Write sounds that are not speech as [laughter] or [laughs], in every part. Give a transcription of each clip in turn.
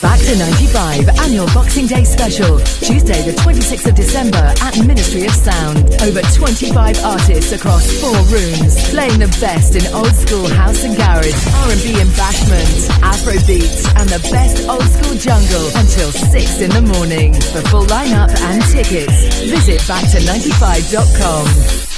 Back to 95 annual Boxing Day special. Tuesday, the 26th of December at Ministry of Sound. Over 25 artists across four rooms, playing the best in old school house and garage, R&B and bashment, Afrobeats, and the best old school jungle until 6 in the morning. For full lineup and tickets, visit back295.com.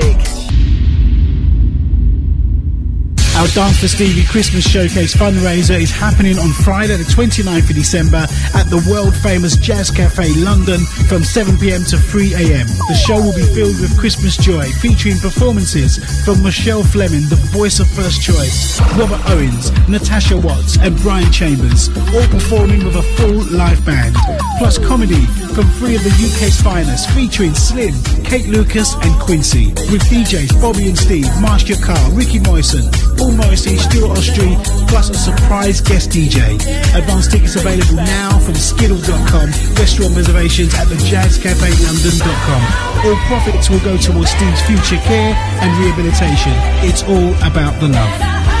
Our Dance for Stevie Christmas Showcase fundraiser is happening on Friday, the 29th of December at the world famous Jazz Cafe London from 7pm to 3am. The show will be filled with Christmas joy, featuring performances from Rochelle Fleming, the voice of First Choice, Robert Owens, Natasha Watts, and Brian Chambers, all performing with a full live band. Plus comedy from three of the UK's finest, featuring Slim, Kate Lucas, and Quincy, with DJs Bobby and Steve, Marsh Car, Ricky Morrison, Paul Morrissey, Stuart Ostry, plus a surprise guest DJ. Advance tickets available now from skiddle.com, restaurant reservations at the jazzcafelondon.com. All profits will go towards Steve's future care and rehabilitation. It's all about the love.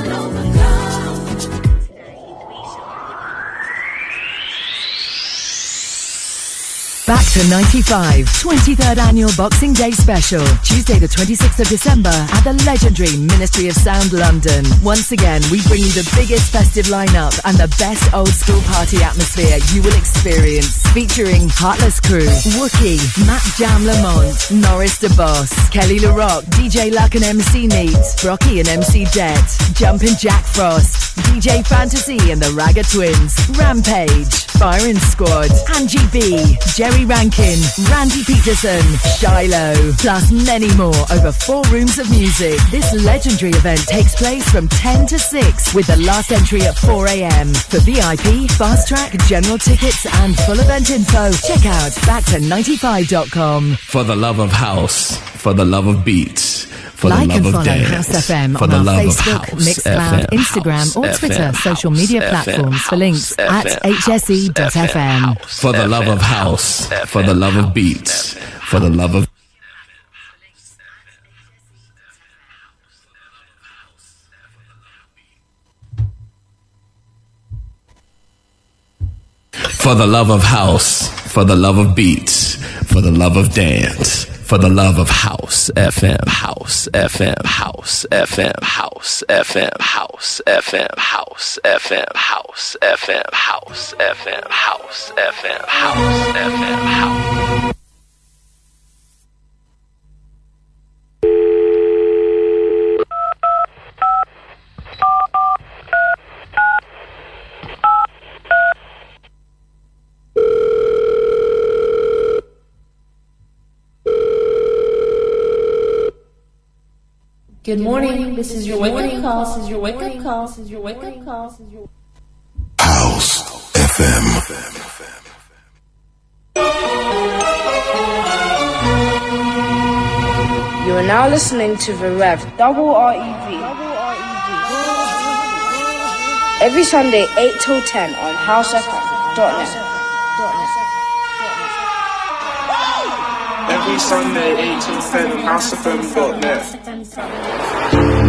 Back to 95, 23rd annual Boxing Day special, Tuesday the 26th of December at the legendary Ministry of Sound London. Once again, we bring you the biggest festive lineup and the best old school party atmosphere you will experience. Featuring Heartless Crew, Wookie, Matt Jam Lamont, Norris Da Boss, Kelly Le Roc, DJ Luck and MC Neat, Brockie and MC Det, Jumpin' Jack Frost, DJ Fantasy and the Ragga Twins, Rampage, Firing Squad, Angie B, Jerry Rankin, Randy Peterson, Shiloh, plus many more over four rooms of music. This legendary event takes place from 10 to 6 with the last entry at 4 a.m. For VIP, fast track, general tickets, and full event info, check out back to 95.com. For the love of house, for the love of beats. For like and follow dance, House FM for on our Facebook, Mixcloud, Instagram, or Twitter. Social media platforms for links at hse.fm. For the love of house, for the love of beats, for the love of. For the love of house, for the love of beats, for the love of dance for the love of house FM, house FM, house FM, house FM, house FM, house FM, house FM, house FM, house FM, house FM, house. Good morning. This is your wake up call. This is your wake up call. This is your wake up call. House FM. You are now listening to the Rev Double R-E-V. Every Sunday, 8 till 10 on housefm.net. Every Sunday, 8 till 10 on housefm.net. So.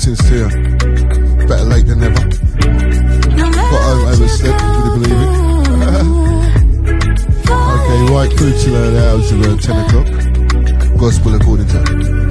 sincere. Better late than never. Got home overslept, would you believe it? [laughs] okay, white crew till the hours of uh, 10 o'clock. Gospel according to.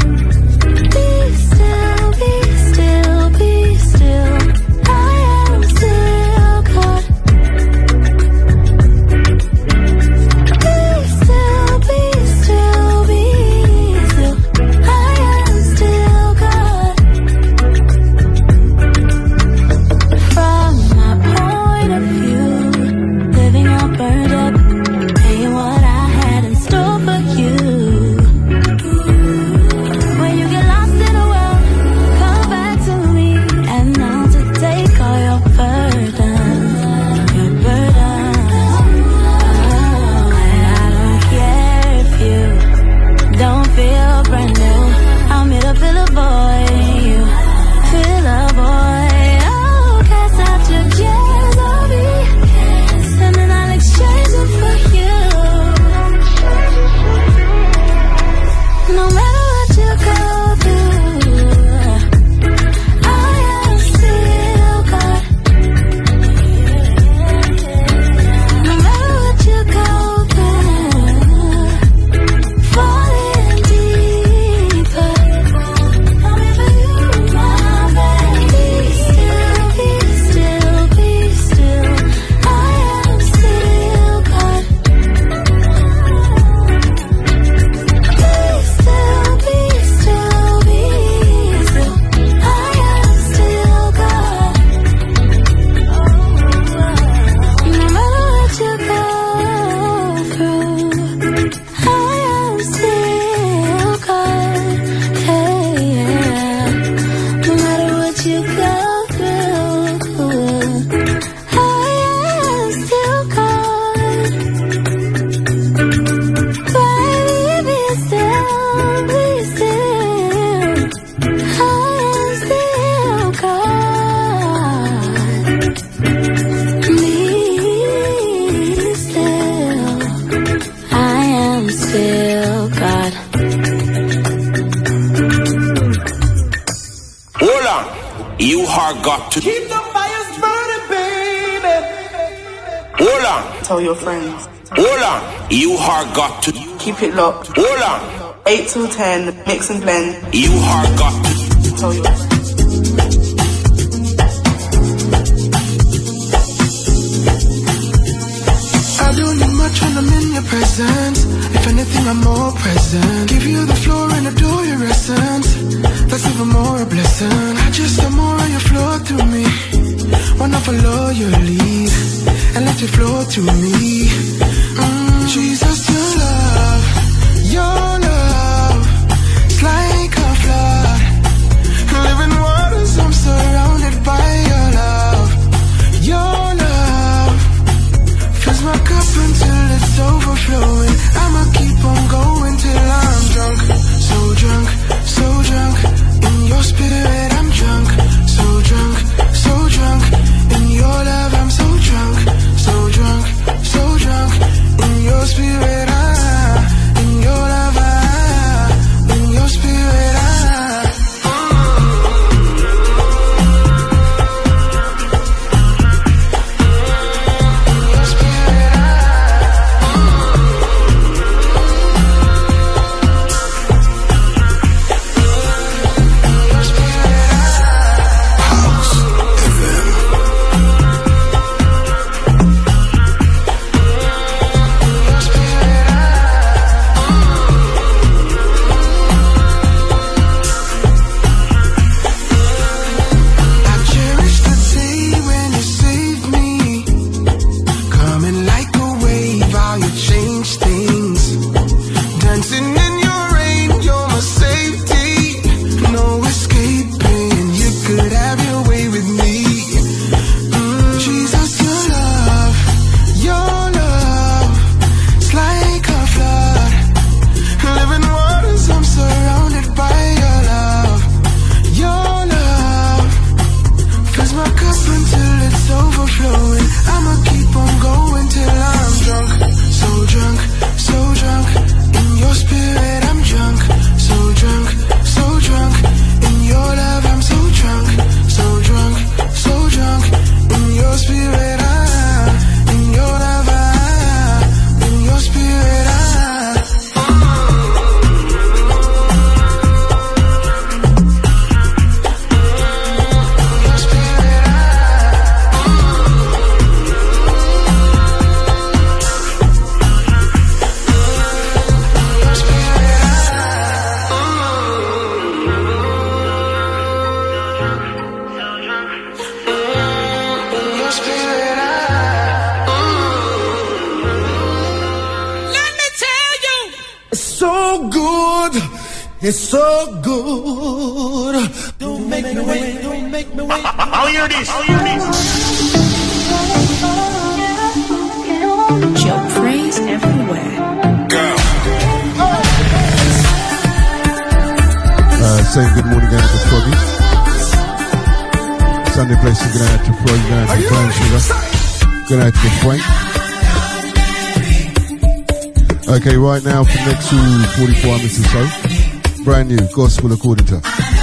8 till 10, mix and blend. You are got uh, 44 minutes or so, brand new gospel according to.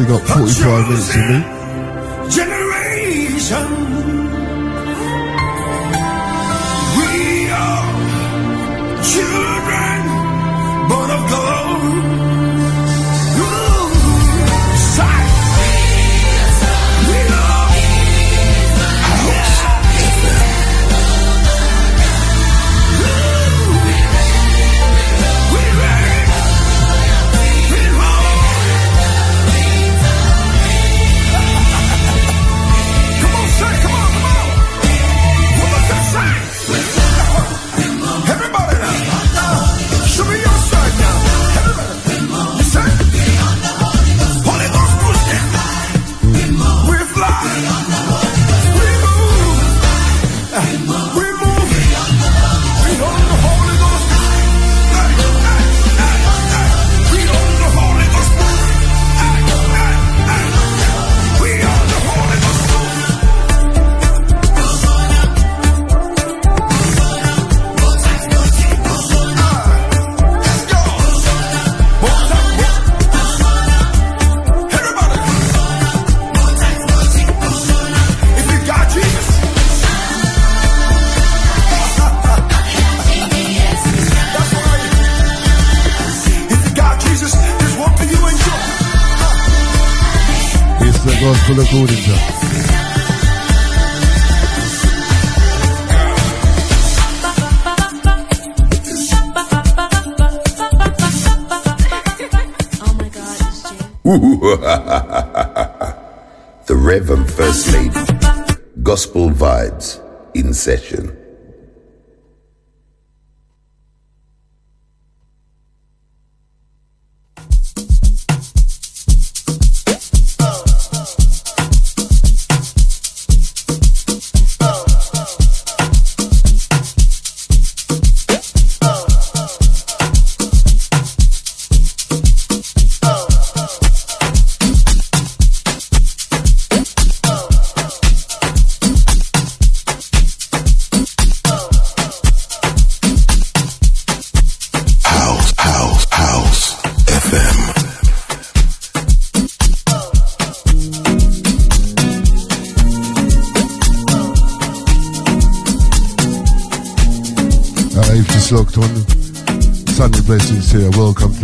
We got 45 minutes to me.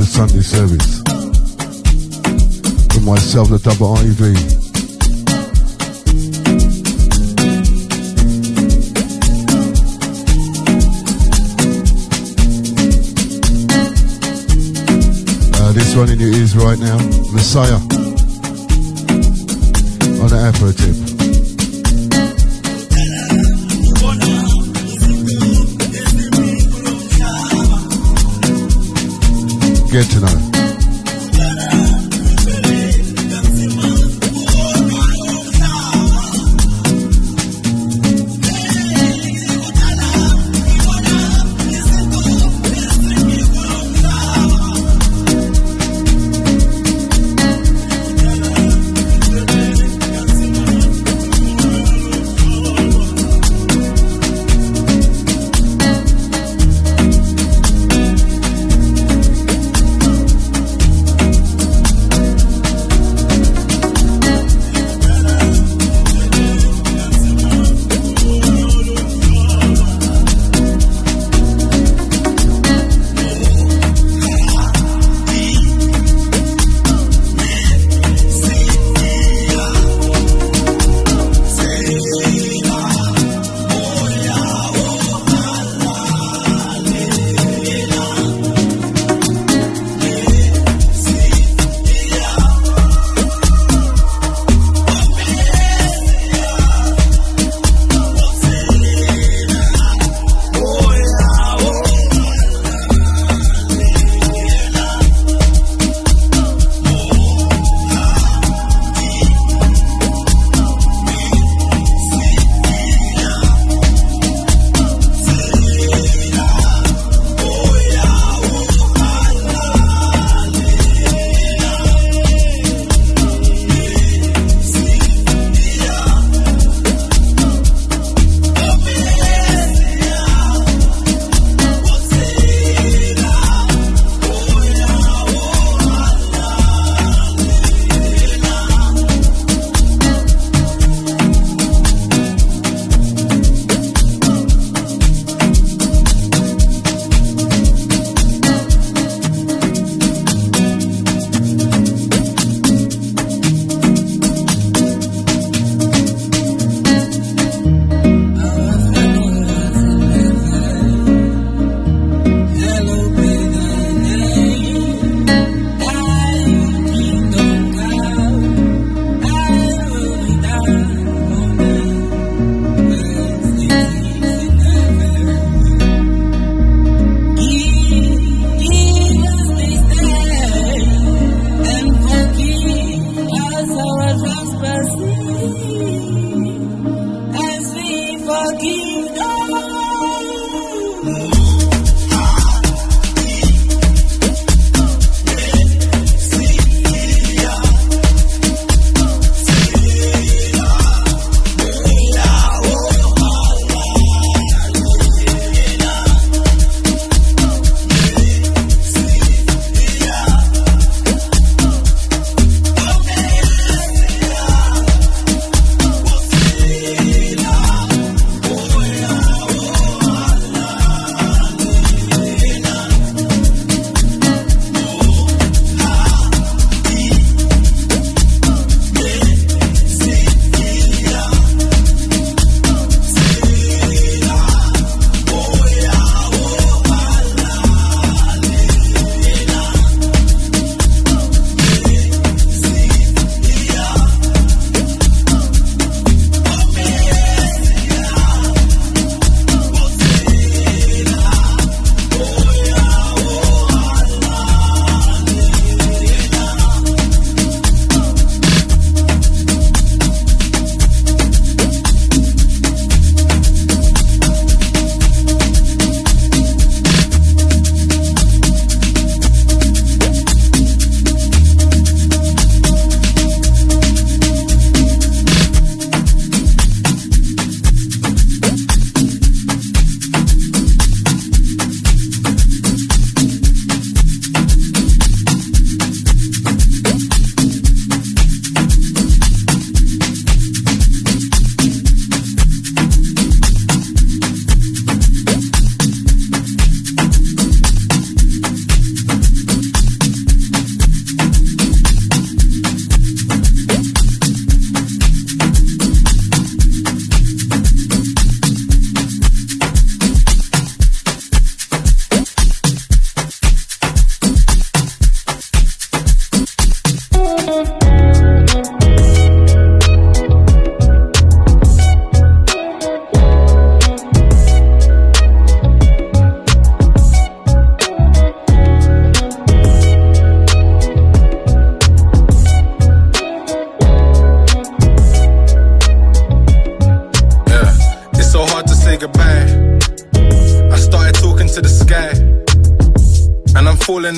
the Sunday service. With myself, the double IV. Uh, this one in your ears right now, Messiah on the Afro tip. Good to know.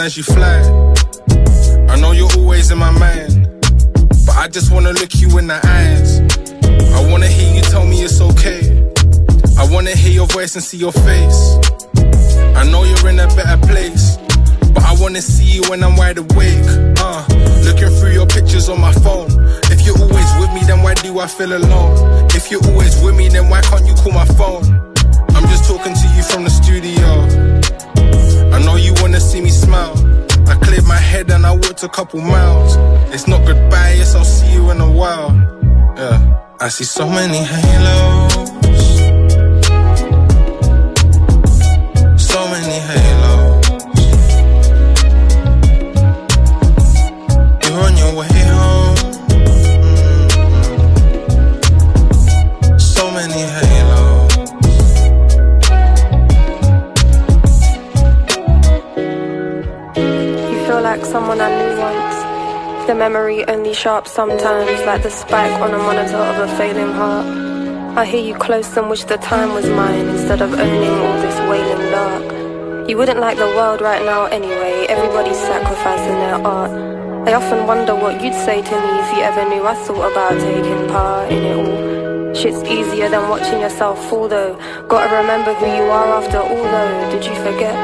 as you close and wish the time was mine instead of owning all this wailing dark. You wouldn't like the world right now anyway, everybody's sacrificing their art. I often wonder what you'd say to me if you ever knew I thought about taking part in it all. Shit's easier than watching yourself fall though. Gotta remember who you are after all though, did you forget?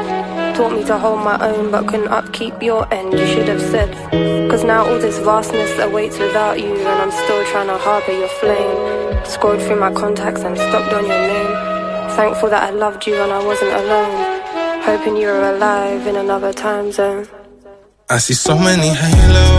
taught me to hold my own but couldn't upkeep your end, you should have said. Cause now all this vastness awaits without you, and I'm still trying to harbor your flame. Scrolled through my contacts and stopped on your name. Thankful that I loved you and I wasn't alone. Hoping you were alive in another time zone. I see so many halos.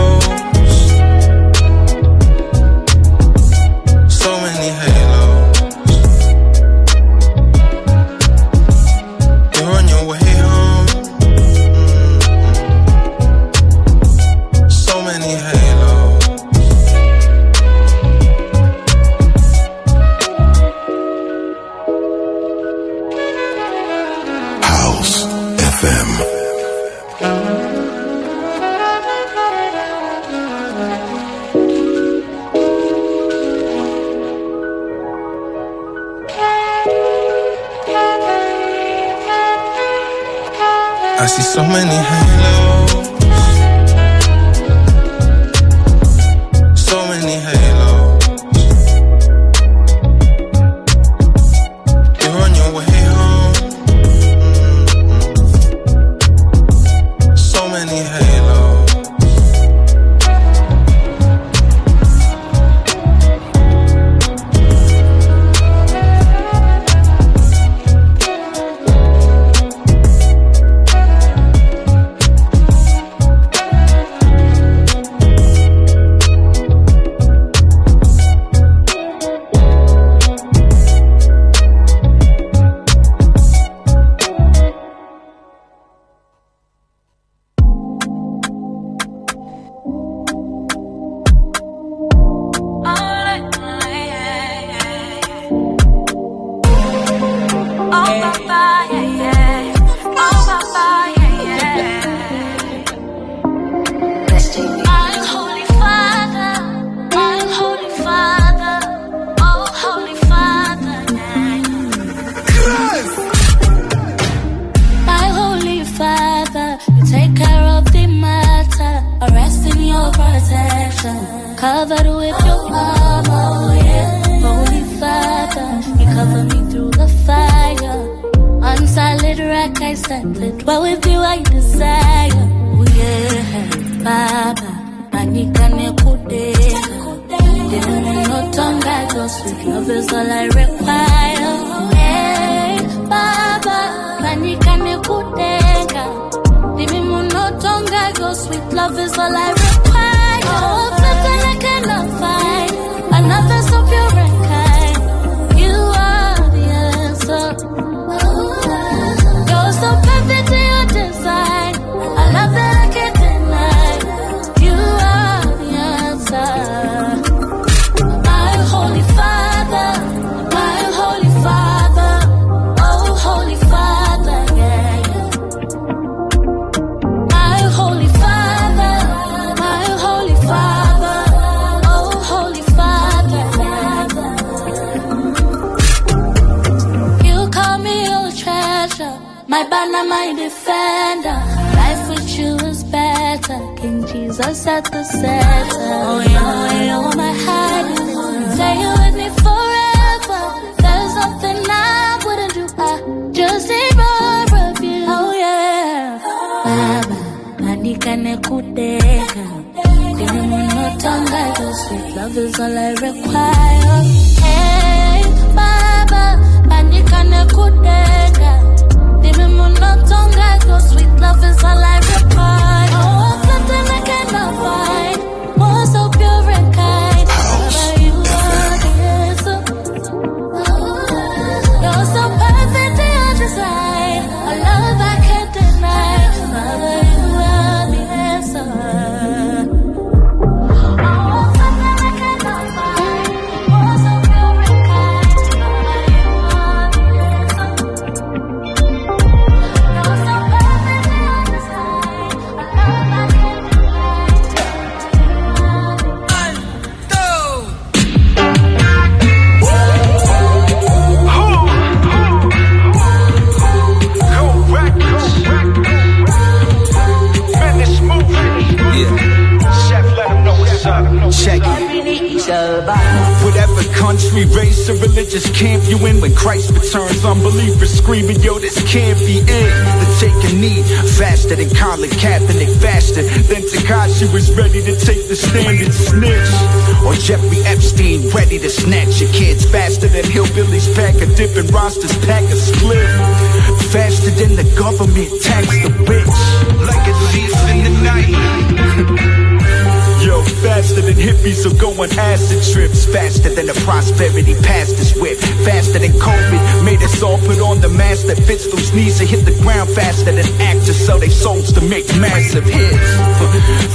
Trips. Faster than the prosperity pastors whip. Faster than COVID made us all put on the mask that fits those knees and hit the ground faster than actors sell their souls to make massive hits.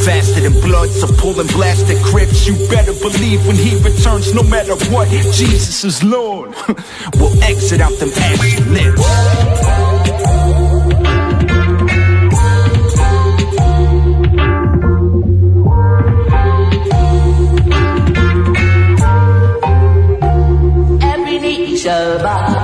[laughs] Faster than blood, so pulling blasted crips. You better believe when he returns, no matter what, Jesus is Lord. [laughs] we'll exit out them ashy lips. Knee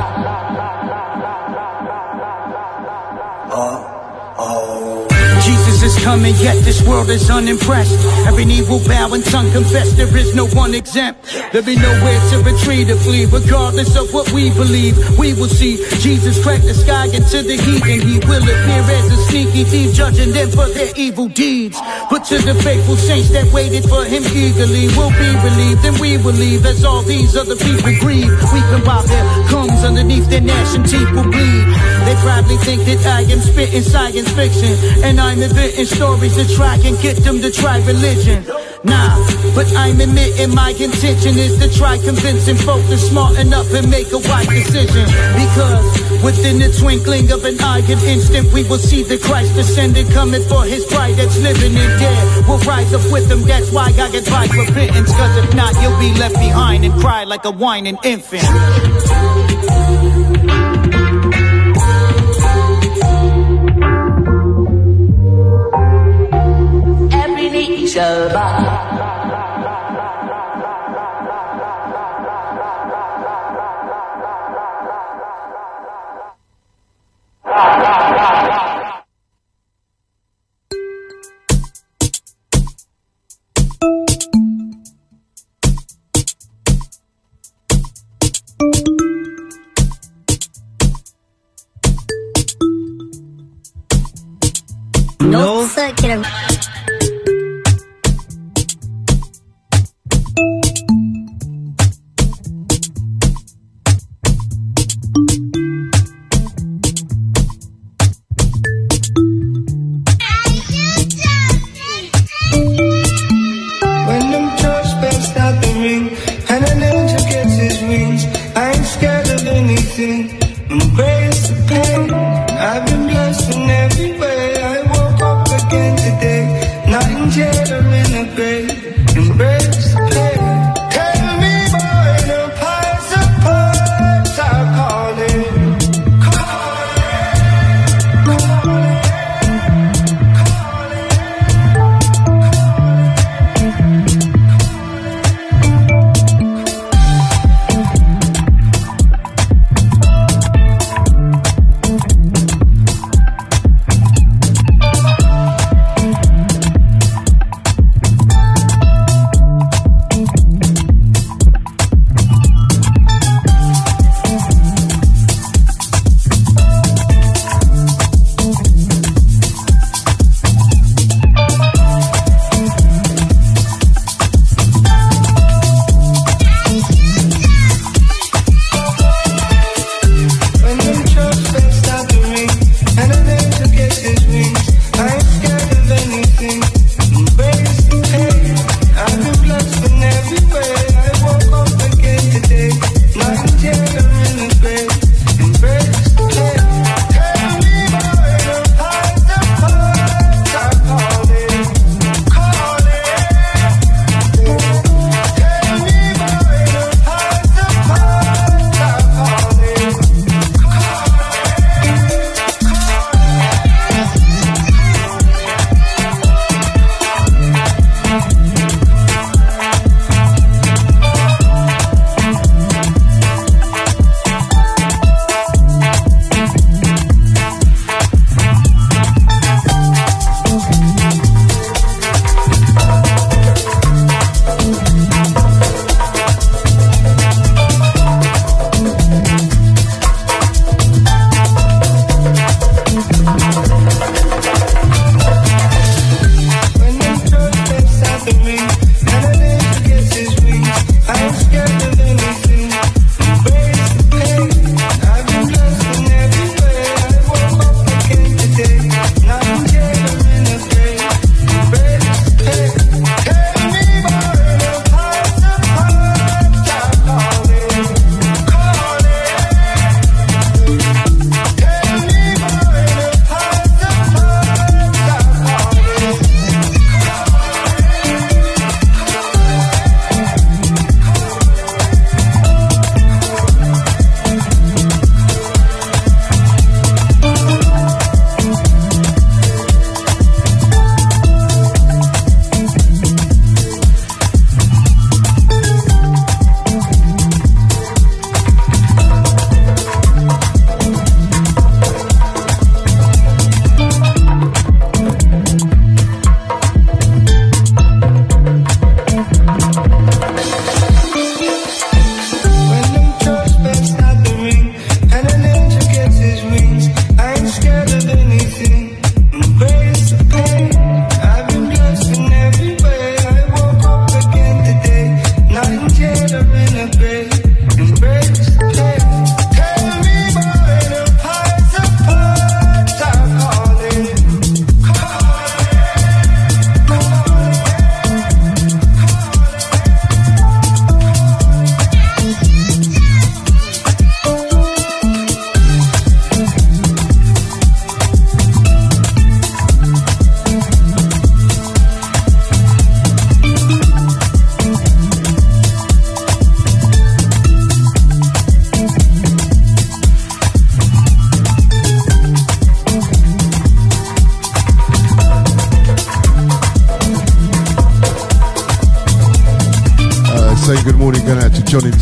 coming, yet this world is unimpressed. Every knee will bow and tongue confess there is no one exempt. There'll be nowhere to retreat or flee, regardless of what we believe. We will see Jesus crack the sky into the heat, and he will appear as a sneaky thief, judging them for their evil deeds. But to the faithful saints that waited for him eagerly, will be relieved, and we will leave as all these other people grieve. Weeping while their comes underneath their gnashing teeth will bleed. They probably think that I am spitting science fiction, and I'm inventing stories to try and get them to try religion. Nah, but I'm admitting my intention is to try convincing folk to smarten up and make a wise decision. Because within the twinkling of an eye, an instant, we will see the Christ descending, coming for his bride that's living and dead. We'll rise up with him, that's why I advise repentance. Cause if not, you'll be left behind and cry like a whining infant. No circular.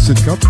Out to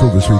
short this week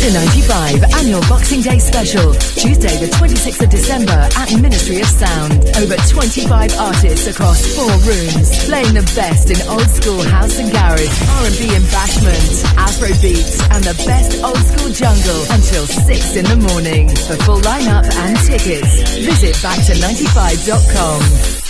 to 95 annual Boxing Day special, Tuesday the 26th of December at Ministry of Sound. Over 25 artists across four rooms, playing the best in old school house and garage, R&B and bashment, Afro beats, and the best old school jungle until 6 in the morning. For full lineup and tickets, visit backto95.com.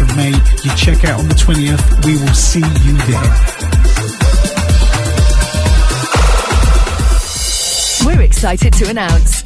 of May. You check out on the 20th. We will see you there. We're excited to announce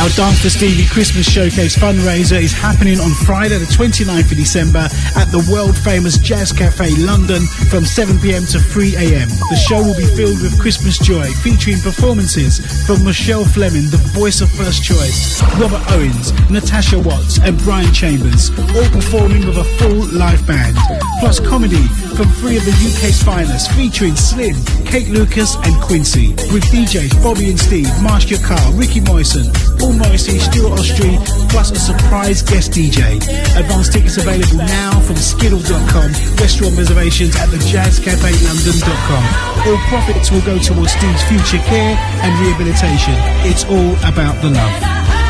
Our Dance for Stevie Christmas Showcase fundraiser is happening on Friday, the 29th of December at the world famous Jazz Cafe London from 7pm to 3am. The show will be filled with Christmas joy, featuring performances from Rochelle Fleming, the voice of First Choice, Robert Owens, Natasha Watts, and Brian Chambers, all performing with a full live band. Plus comedy from three of the UK's finest, featuring Slim, Kate Lucas, and Quincy, with DJs Bobby and Steve, Marsh Carr, Ricky Morrison, Paul Morrissey, Stuart Ostry, plus a surprise guest DJ. Advance tickets available now from Skiddle.com, restaurant reservations at the jazzcafelondon.com. All profits will go towards Steve's future care and rehabilitation. It's all about the love.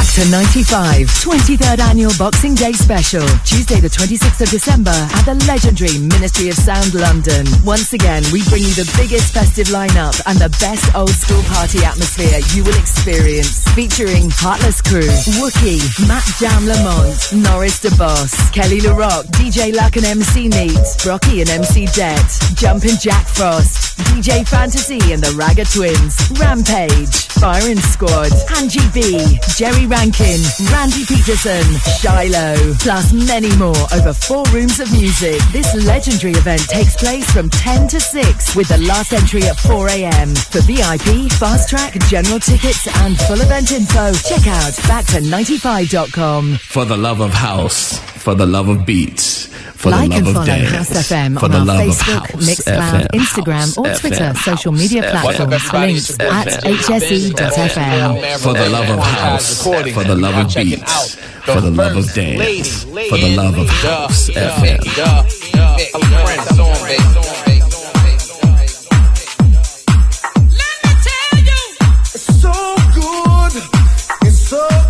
To 95, 23rd Annual Boxing Day Special, Tuesday the 26th of December at the legendary Ministry of Sound London. Once again, we bring you the biggest festive lineup and the best old school party atmosphere you will experience. Featuring Heartless Crew, Wookie, Matt Jam Lamont, Norris Da Boss, Kelly Le Roc, DJ Luck and MC Neat, Brockie and MC Det, Jumpin' Jack Frost, DJ Fantasy and the Ragga Twins, Rampage, Firing Squad, Angie B, Jerry Rankin, Randy Peterson, Shiloh, plus many more over four rooms of music. This legendary event takes place from 10 to 6 with the last entry at 4 a.m. For VIP, fast track, general tickets and full event info, check out back to95.com. For the love of house, for the love of beats, for like the and love follow of dance, House FM for on the our love Facebook, of house, Mixcloud, FM, Instagram, or house, Twitter FM, social media house, platforms for links at hse.fm. For the love of house, for the love of beats, for the love of dance, for the love of house, FM. Let me tell you, it's so good. it's so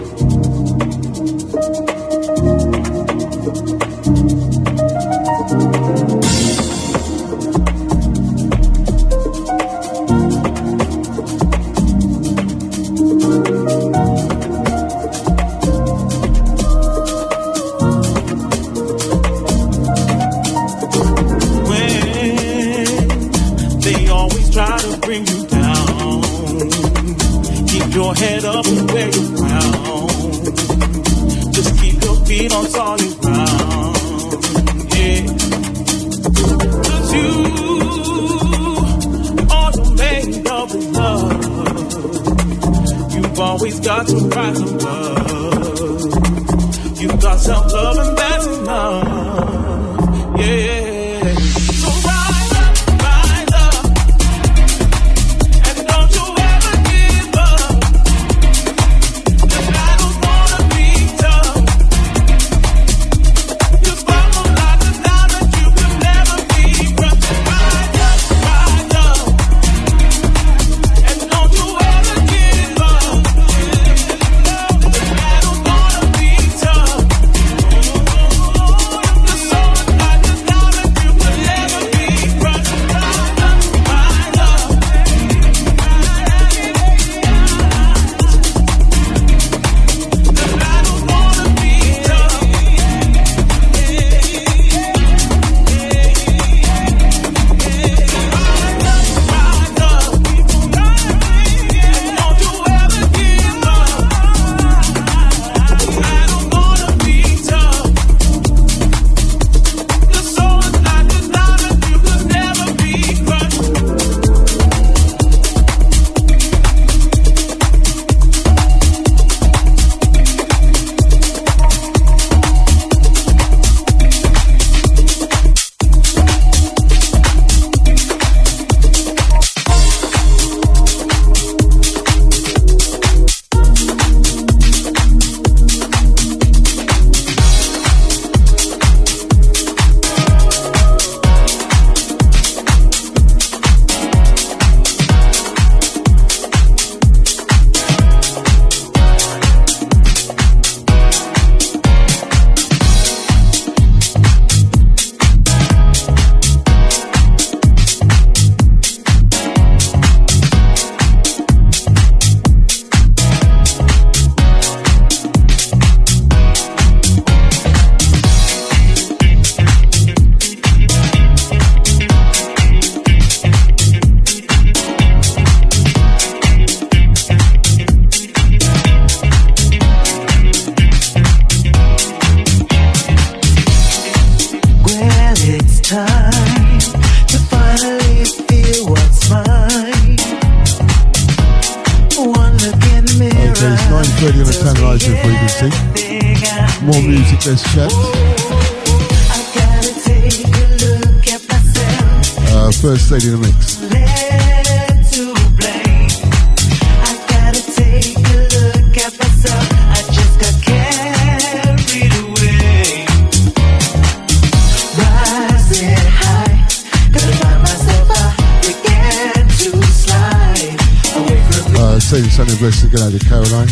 Sunday blessings going out to Caroline.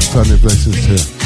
Sunday blessings here.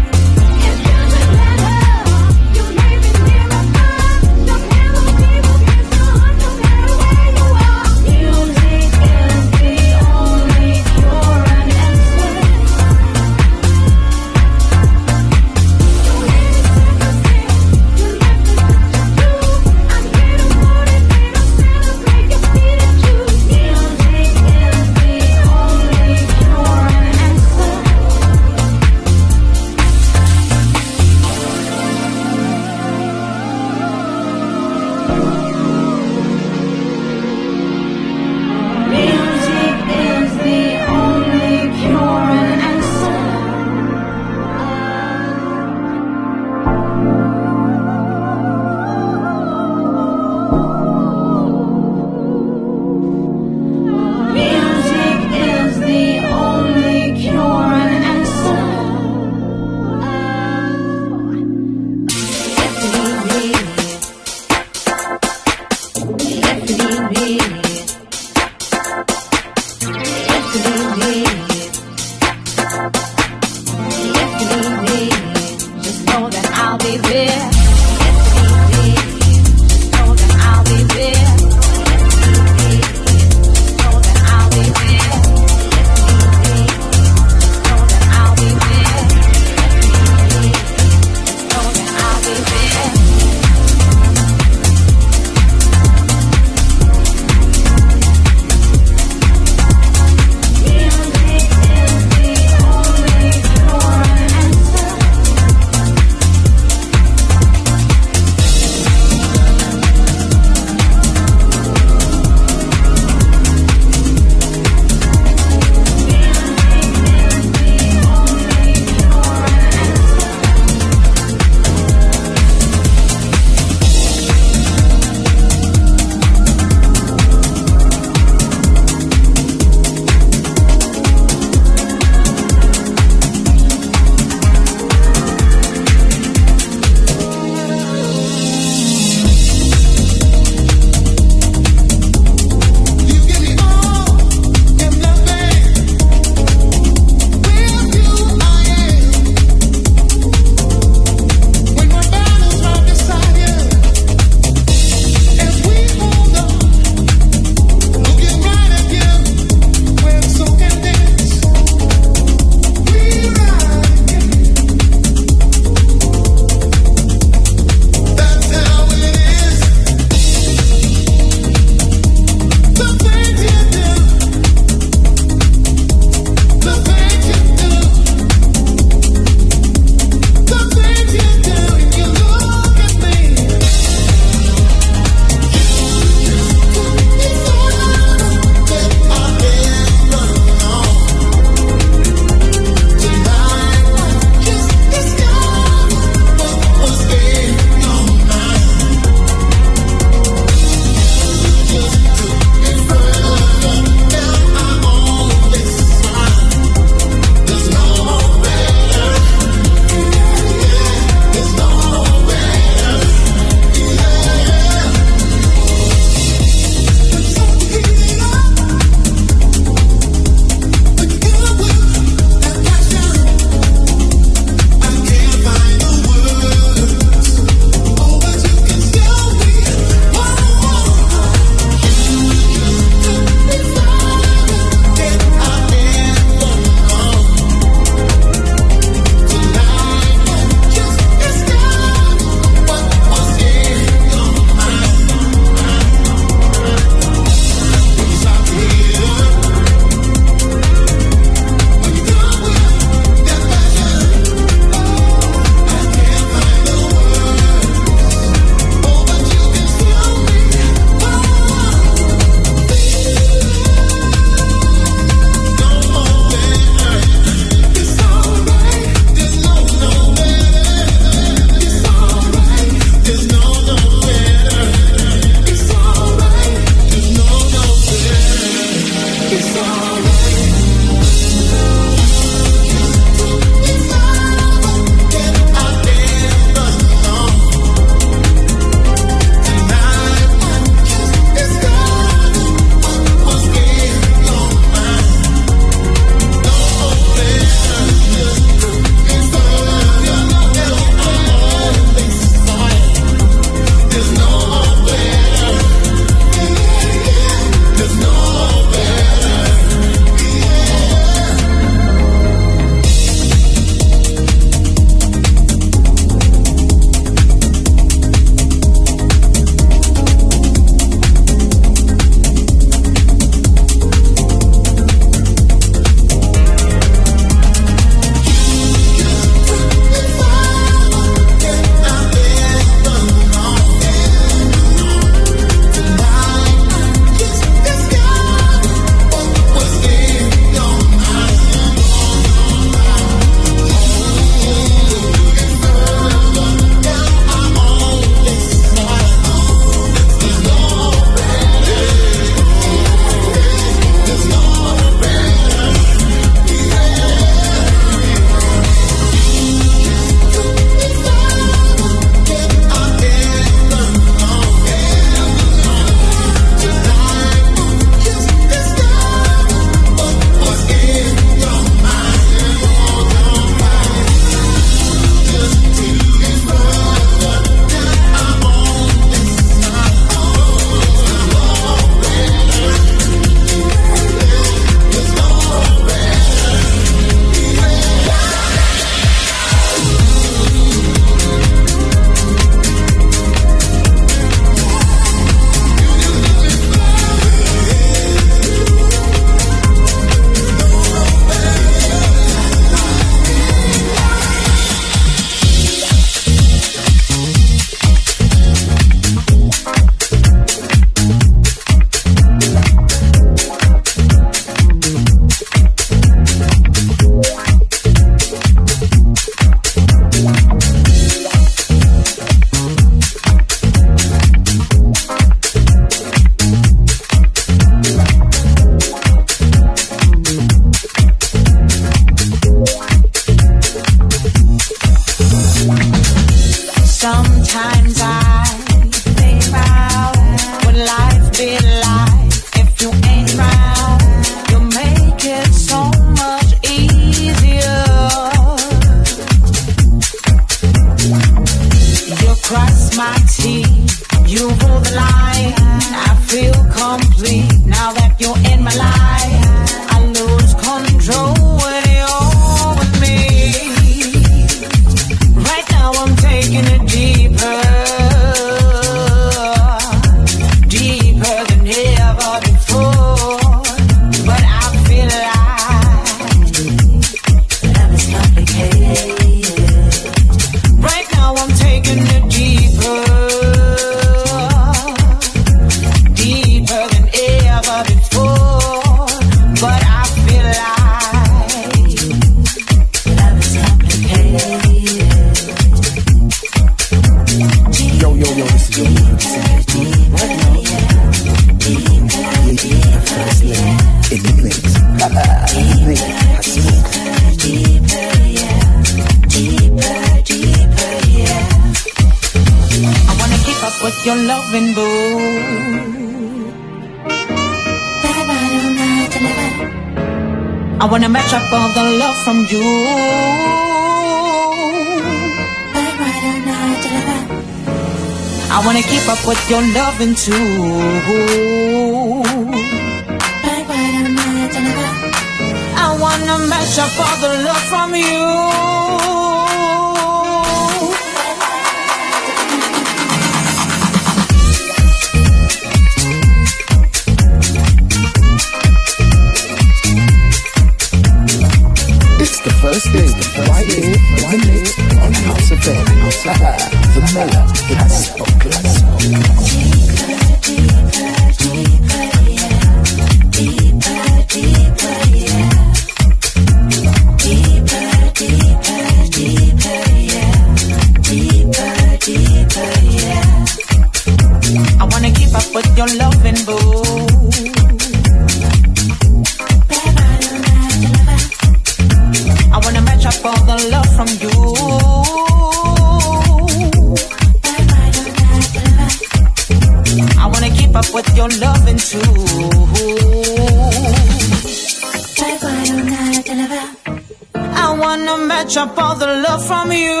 gonna match up all the love from you.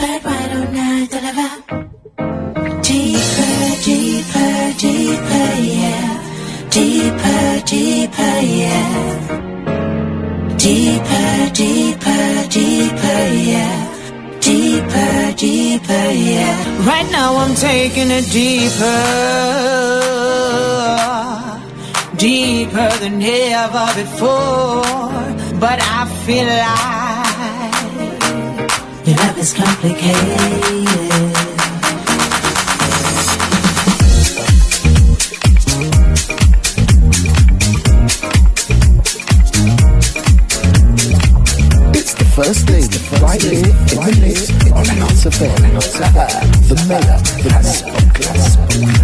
But why don't I deliver? Deeper, deeper, deeper, yeah. Deeper, deeper, yeah. Deeper, deeper, deeper, yeah. Deeper, deeper, yeah. Right now I'm taking it deeper deeper than ever before. But I feel like your love is complicated. It's the First right here in the mix, on the mayor, the mayor, the mayor.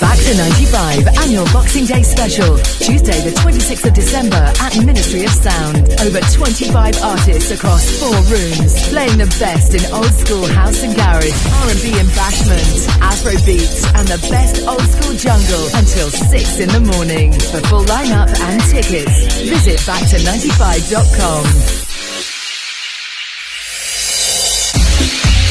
Back to 95 annual Boxing Day special, Tuesday the 26th of December at Ministry of Sound. Over 25 artists across four rooms, playing the best in old school house and garage, R&B and bashment, Afro beats, and the best old school jungle until 6 in the morning. For full lineup and tickets, visit backto95.com.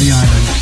the island.